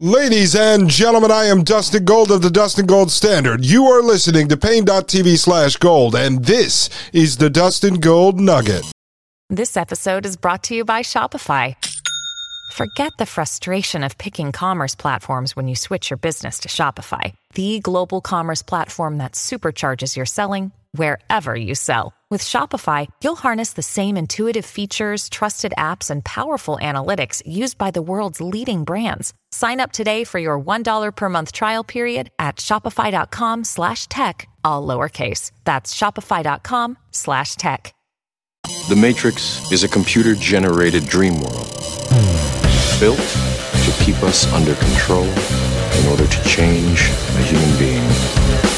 Ladies and gentlemen, I am Dustin Gold of the Dustin Gold Standard. You are listening to Paine.tv slash gold, and this is the Dustin Gold Nugget. This episode is brought to you by Shopify. Forget the frustration of picking commerce platforms when you switch your business to Shopify, the global commerce platform that supercharges your selling wherever you sell. With Shopify, you'll harness the same intuitive features, trusted apps, and powerful analytics used by the world's leading brands. Sign up today for your $1 per month trial period at shopify.com slash tech, all lowercase. That's shopify.com slash tech. The Matrix is a computer-generated dream world built to keep us under control in order to change a human being.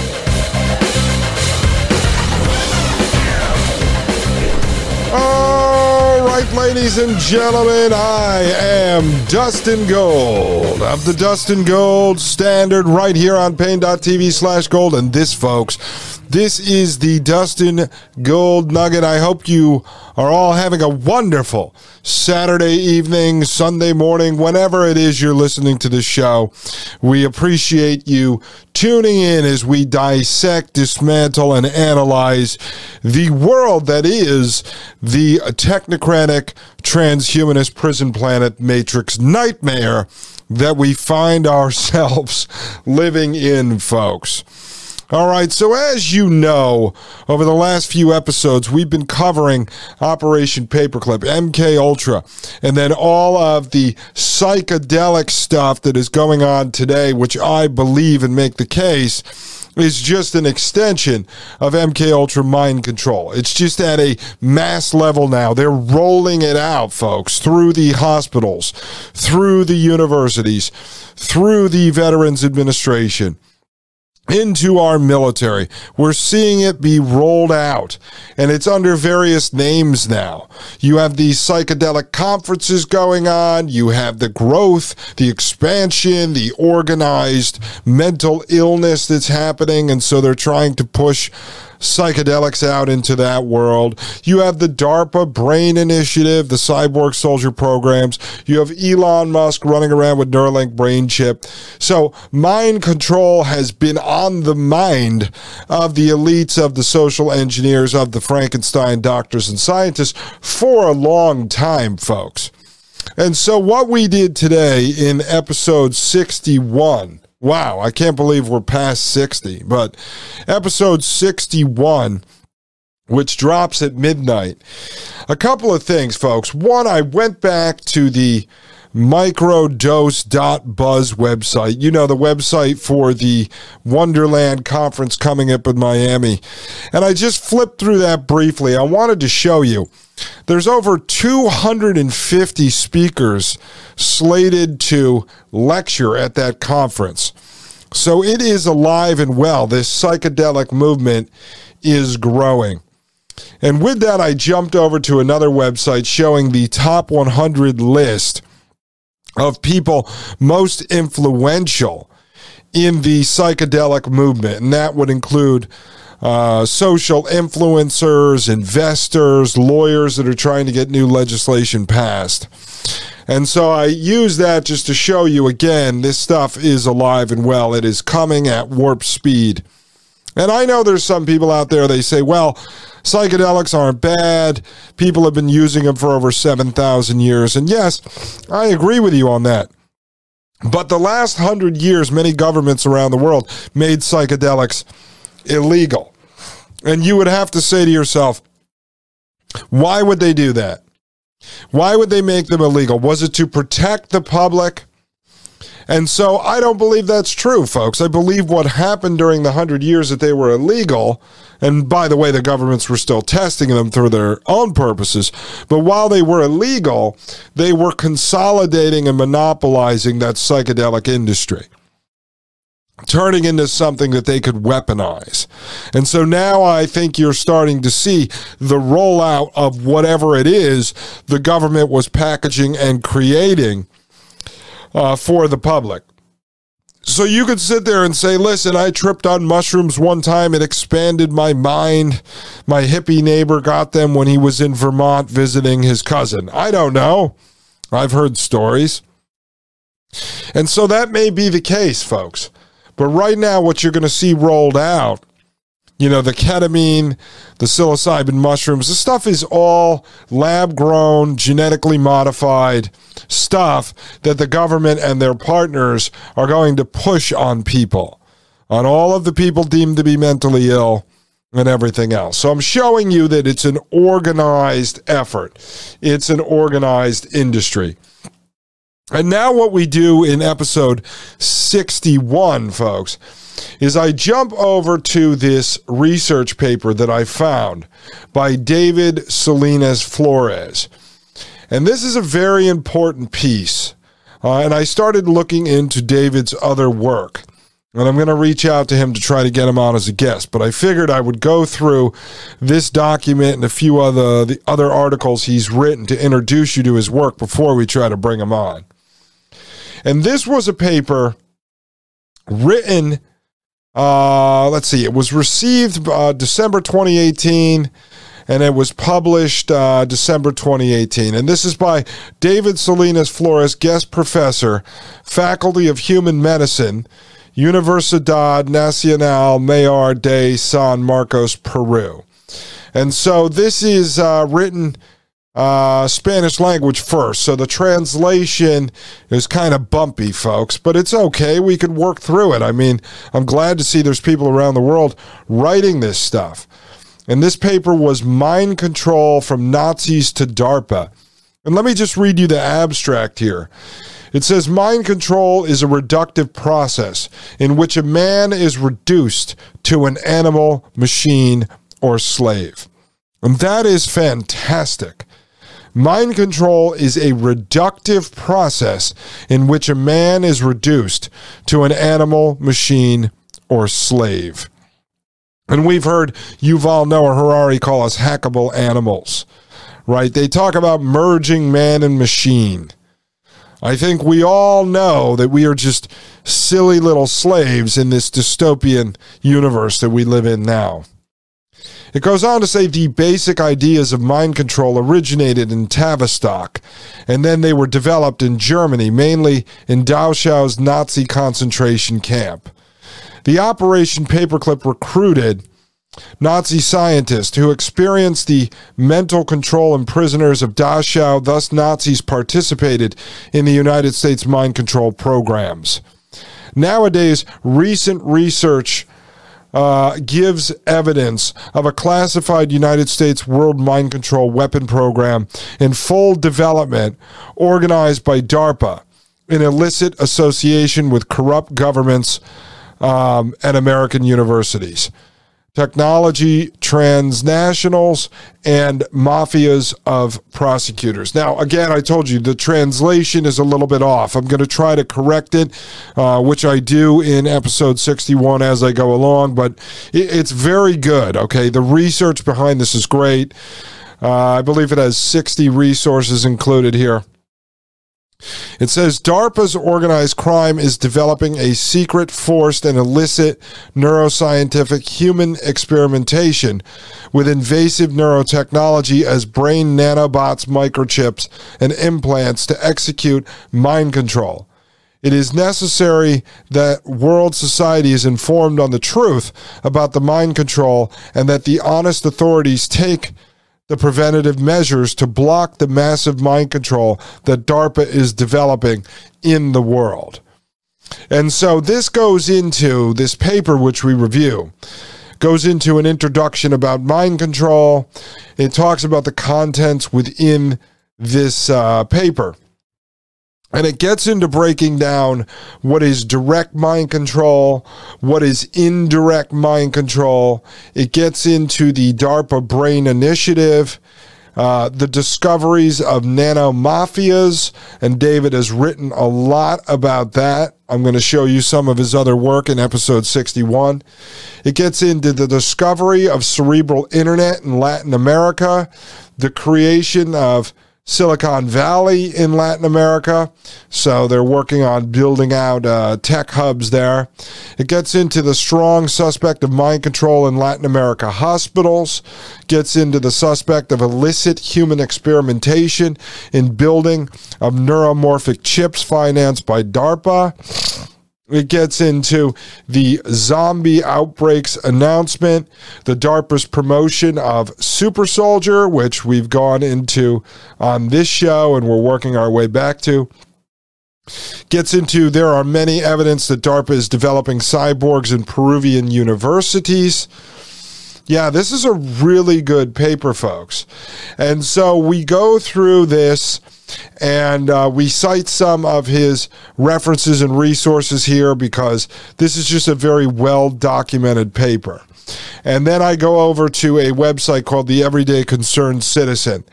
Right, ladies and gentlemen, I am Dustin Gold of the Dustin Gold Standard right here on paine.tv slash gold. And this, folks, this is the Dustin Gold Nugget. I hope you are all having a wonderful Saturday evening, Sunday morning, whenever it is you're listening to the show. We appreciate you tuning in as we dissect, dismantle, and analyze the world that is the technocratic, transhumanist prison planet matrix nightmare that we find ourselves living in, folks. All right, so as you know, over the last few episodes, we've been covering Operation Paperclip, MK Ultra, and then all of the psychedelic stuff that is going on today, which I believe and make the case is just an extension of MK Ultra mind control. It's just at a mass level now. They're rolling it out, folks, through the hospitals, through the universities, through the Veterans Administration into our military. We're seeing it be rolled out, and it's under various names now. You have these psychedelic conferences going on, you have the growth, the expansion, the organized mental illness that's happening, and so they're trying to push psychedelics out into that world. You have the DARPA Brain Initiative, the Cyborg Soldier programs. You have Elon Musk running around with Neuralink brain chip. So mind control has been on the mind of the elites, of the social engineers, of the Frankenstein doctors and scientists for a long time, folks. And so, what we did today in episode 61 Wow, I can't believe we're past 60. But episode 61 which drops at midnight. A couple of things, folks. One, I went back to the microdose.buzz website. You know, the website for the Wonderland conference coming up in Miami. And I just flipped through that briefly. I wanted to show you. There's over 250 speakers slated to lecture at that conference. So it is alive and well. This psychedelic movement is growing. And with that, I jumped over to another website showing the top 100 list of people most influential in the psychedelic movement. And that would include uh, social influencers, investors, lawyers that are trying to get new legislation passed. And so I use that just to show you again, this stuff is alive and well. It is coming at warp speed. And I know there's some people out there, they say, well, psychedelics aren't bad. People have been using them for over 7,000 years. And yes, I agree with you on that. But the last hundred years, many governments around the world made psychedelics illegal. And you would have to say to yourself, why would they do that? Why would they make them illegal? Was it to protect the public? And so I don't believe that's true, folks. I believe what happened during the hundred years that they were illegal, and by the way, the governments were still testing them through their own purposes, but while they were illegal, they were consolidating and monopolizing that psychedelic industry. Turning into something that they could weaponize. And so now I think you're starting to see the rollout of whatever it is the government was packaging and creating uh, for the public. So you could sit there and say, listen, I tripped on mushrooms one time. It expanded my mind. My hippie neighbor got them when he was in Vermont visiting his cousin. I don't know. I've heard stories. And so that may be the case, folks. But right now, what you're going to see rolled out, you know, the ketamine, the psilocybin mushrooms, the stuff is all lab grown, genetically modified stuff that the government and their partners are going to push on people, on all of the people deemed to be mentally ill and everything else. So I'm showing you that it's an organized effort, it's an organized industry. And now, what we do in episode 61, folks, is I jump over to this research paper that I found by David Salinas Flores. And this is a very important piece. Uh, and I started looking into David's other work. And I'm going to reach out to him to try to get him on as a guest. But I figured I would go through this document and a few other the other articles he's written to introduce you to his work before we try to bring him on. And this was a paper written, uh, let's see, it was received uh, December 2018 and it was published uh, December 2018. And this is by David Salinas Flores, guest professor, Faculty of Human Medicine, Universidad Nacional Mayor de San Marcos, Peru. And so this is uh, written uh, Spanish language first. So the translation is kind of bumpy, folks, but it's okay. We could work through it. I mean, I'm glad to see there's people around the world writing this stuff. And this paper was Mind Control from Nazis to DARPA. And let me just read you the abstract here. It says mind control is a reductive process in which a man is reduced to an animal, machine, or slave. And that is fantastic. Mind control is a reductive process in which a man is reduced to an animal, machine, or slave. And we've heard Yuval Noah Harari call us hackable animals, right? They talk about merging man and machine. I think we all know that we are just silly little slaves in this dystopian universe that we live in now. It goes on to say the basic ideas of mind control originated in Tavistock, and then they were developed in Germany, mainly in Dachau's Nazi concentration camp. The Operation Paperclip recruited Nazi scientists who experienced the mental control in prisoners of Dachau, thus, Nazis participated in the United States mind control programs. Nowadays, recent research uh, gives evidence of a classified United States world mind control weapon program in full development organized by DARPA in illicit association with corrupt governments um, and American universities technology transnationals and mafias of prosecutors. Now, again, I told you the translation is a little bit off. I'm going to try to correct it, uh, which I do in episode 61 as I go along, but it, it's very good. Okay. The research behind this is great. Uh, I believe it has 60 resources included here. It says DARPA's organized crime is developing a secret, forced, and illicit neuroscientific human experimentation with invasive neurotechnology as brain nanobots, microchips, and implants to execute mind control. It is necessary that world society is informed on the truth about the mind control and that the honest authorities take the preventative measures to block the massive mind control that DARPA is developing in the world. And so this goes into this paper, which we review, goes into an introduction about mind control. It talks about the contents within this uh, paper. And it gets into breaking down what is direct mind control, what is indirect mind control. It gets into the DARPA Brain Initiative, uh, the discoveries of nanomafias, and David has written a lot about that. I'm going to show you some of his other work in episode 61. It gets into the discovery of cerebral internet in Latin America, the creation of Silicon Valley in Latin America. So they're working on building out uh, tech hubs there. It gets into the strong suspect of mind control in Latin America hospitals, gets into the suspect of illicit human experimentation in building of neuromorphic chips financed by DARPA. It gets into the zombie outbreaks announcement, the DARPA's promotion of Super Soldier, which we've gone into on this show and we're working our way back to. Gets into there are many evidence that DARPA is developing cyborgs in Peruvian universities. Yeah, this is a really good paper, folks. And so we go through this and uh, we cite some of his references and resources here because this is just a very well documented paper. And then I go over to a website called the Everyday Concerned Citizen,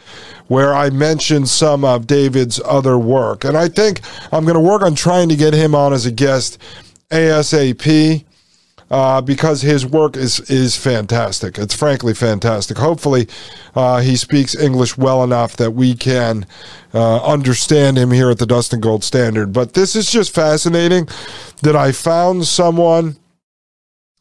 where I mention some of David's other work. And I think I'm going to work on trying to get him on as a guest ASAP uh, because his work is is fantastic. It's frankly fantastic. Hopefully, uh, he speaks English well enough that we can uh, understand him here at the Dustin Gold Standard. But this is just fascinating that I found someone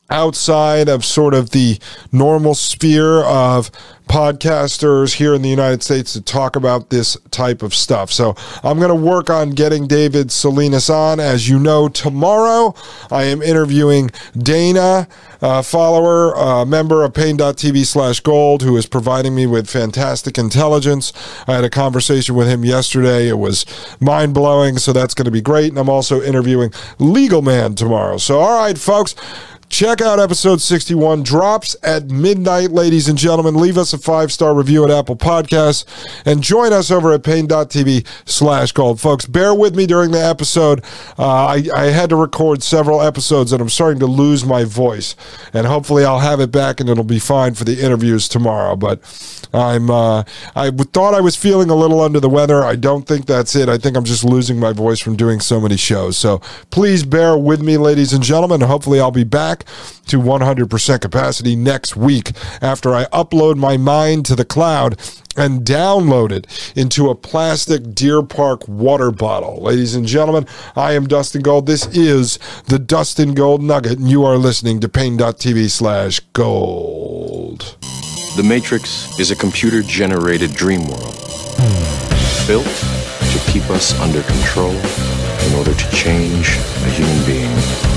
outside of sort of the normal sphere of podcasters here in the United States to talk about this type of stuff. So I'm going to work on getting David Salinas on. As you know, tomorrow I am interviewing Dana, a follower, a member of Paine.tv slash gold, who is providing me with fantastic intelligence. I had a conversation with him yesterday. It was mind blowing. So that's going to be great. And I'm also interviewing Legal Man tomorrow. So, all right, folks. Check out episode 61. Drops at midnight, ladies and gentlemen. Leave us a five star review at Apple Podcasts and join us over at paine.tv slash gold. Folks, bear with me during the episode. Uh, I, I had to record several episodes and I'm starting to lose my voice. And hopefully I'll have it back and it'll be fine for the interviews tomorrow. But I'm, uh, I thought I was feeling a little under the weather. I don't think that's it. I think I'm just losing my voice from doing so many shows. So please bear with me, ladies and gentlemen. Hopefully I'll be back to 100% capacity next week after I upload my mind to the cloud and download it into a plastic Deer Park water bottle. Ladies and gentlemen, I am Dustin Gold. This is the Dustin Gold Nugget, and you are listening to paine.tv slash gold. The Matrix is a computer generated dream world built to keep us under control in order to change a human being.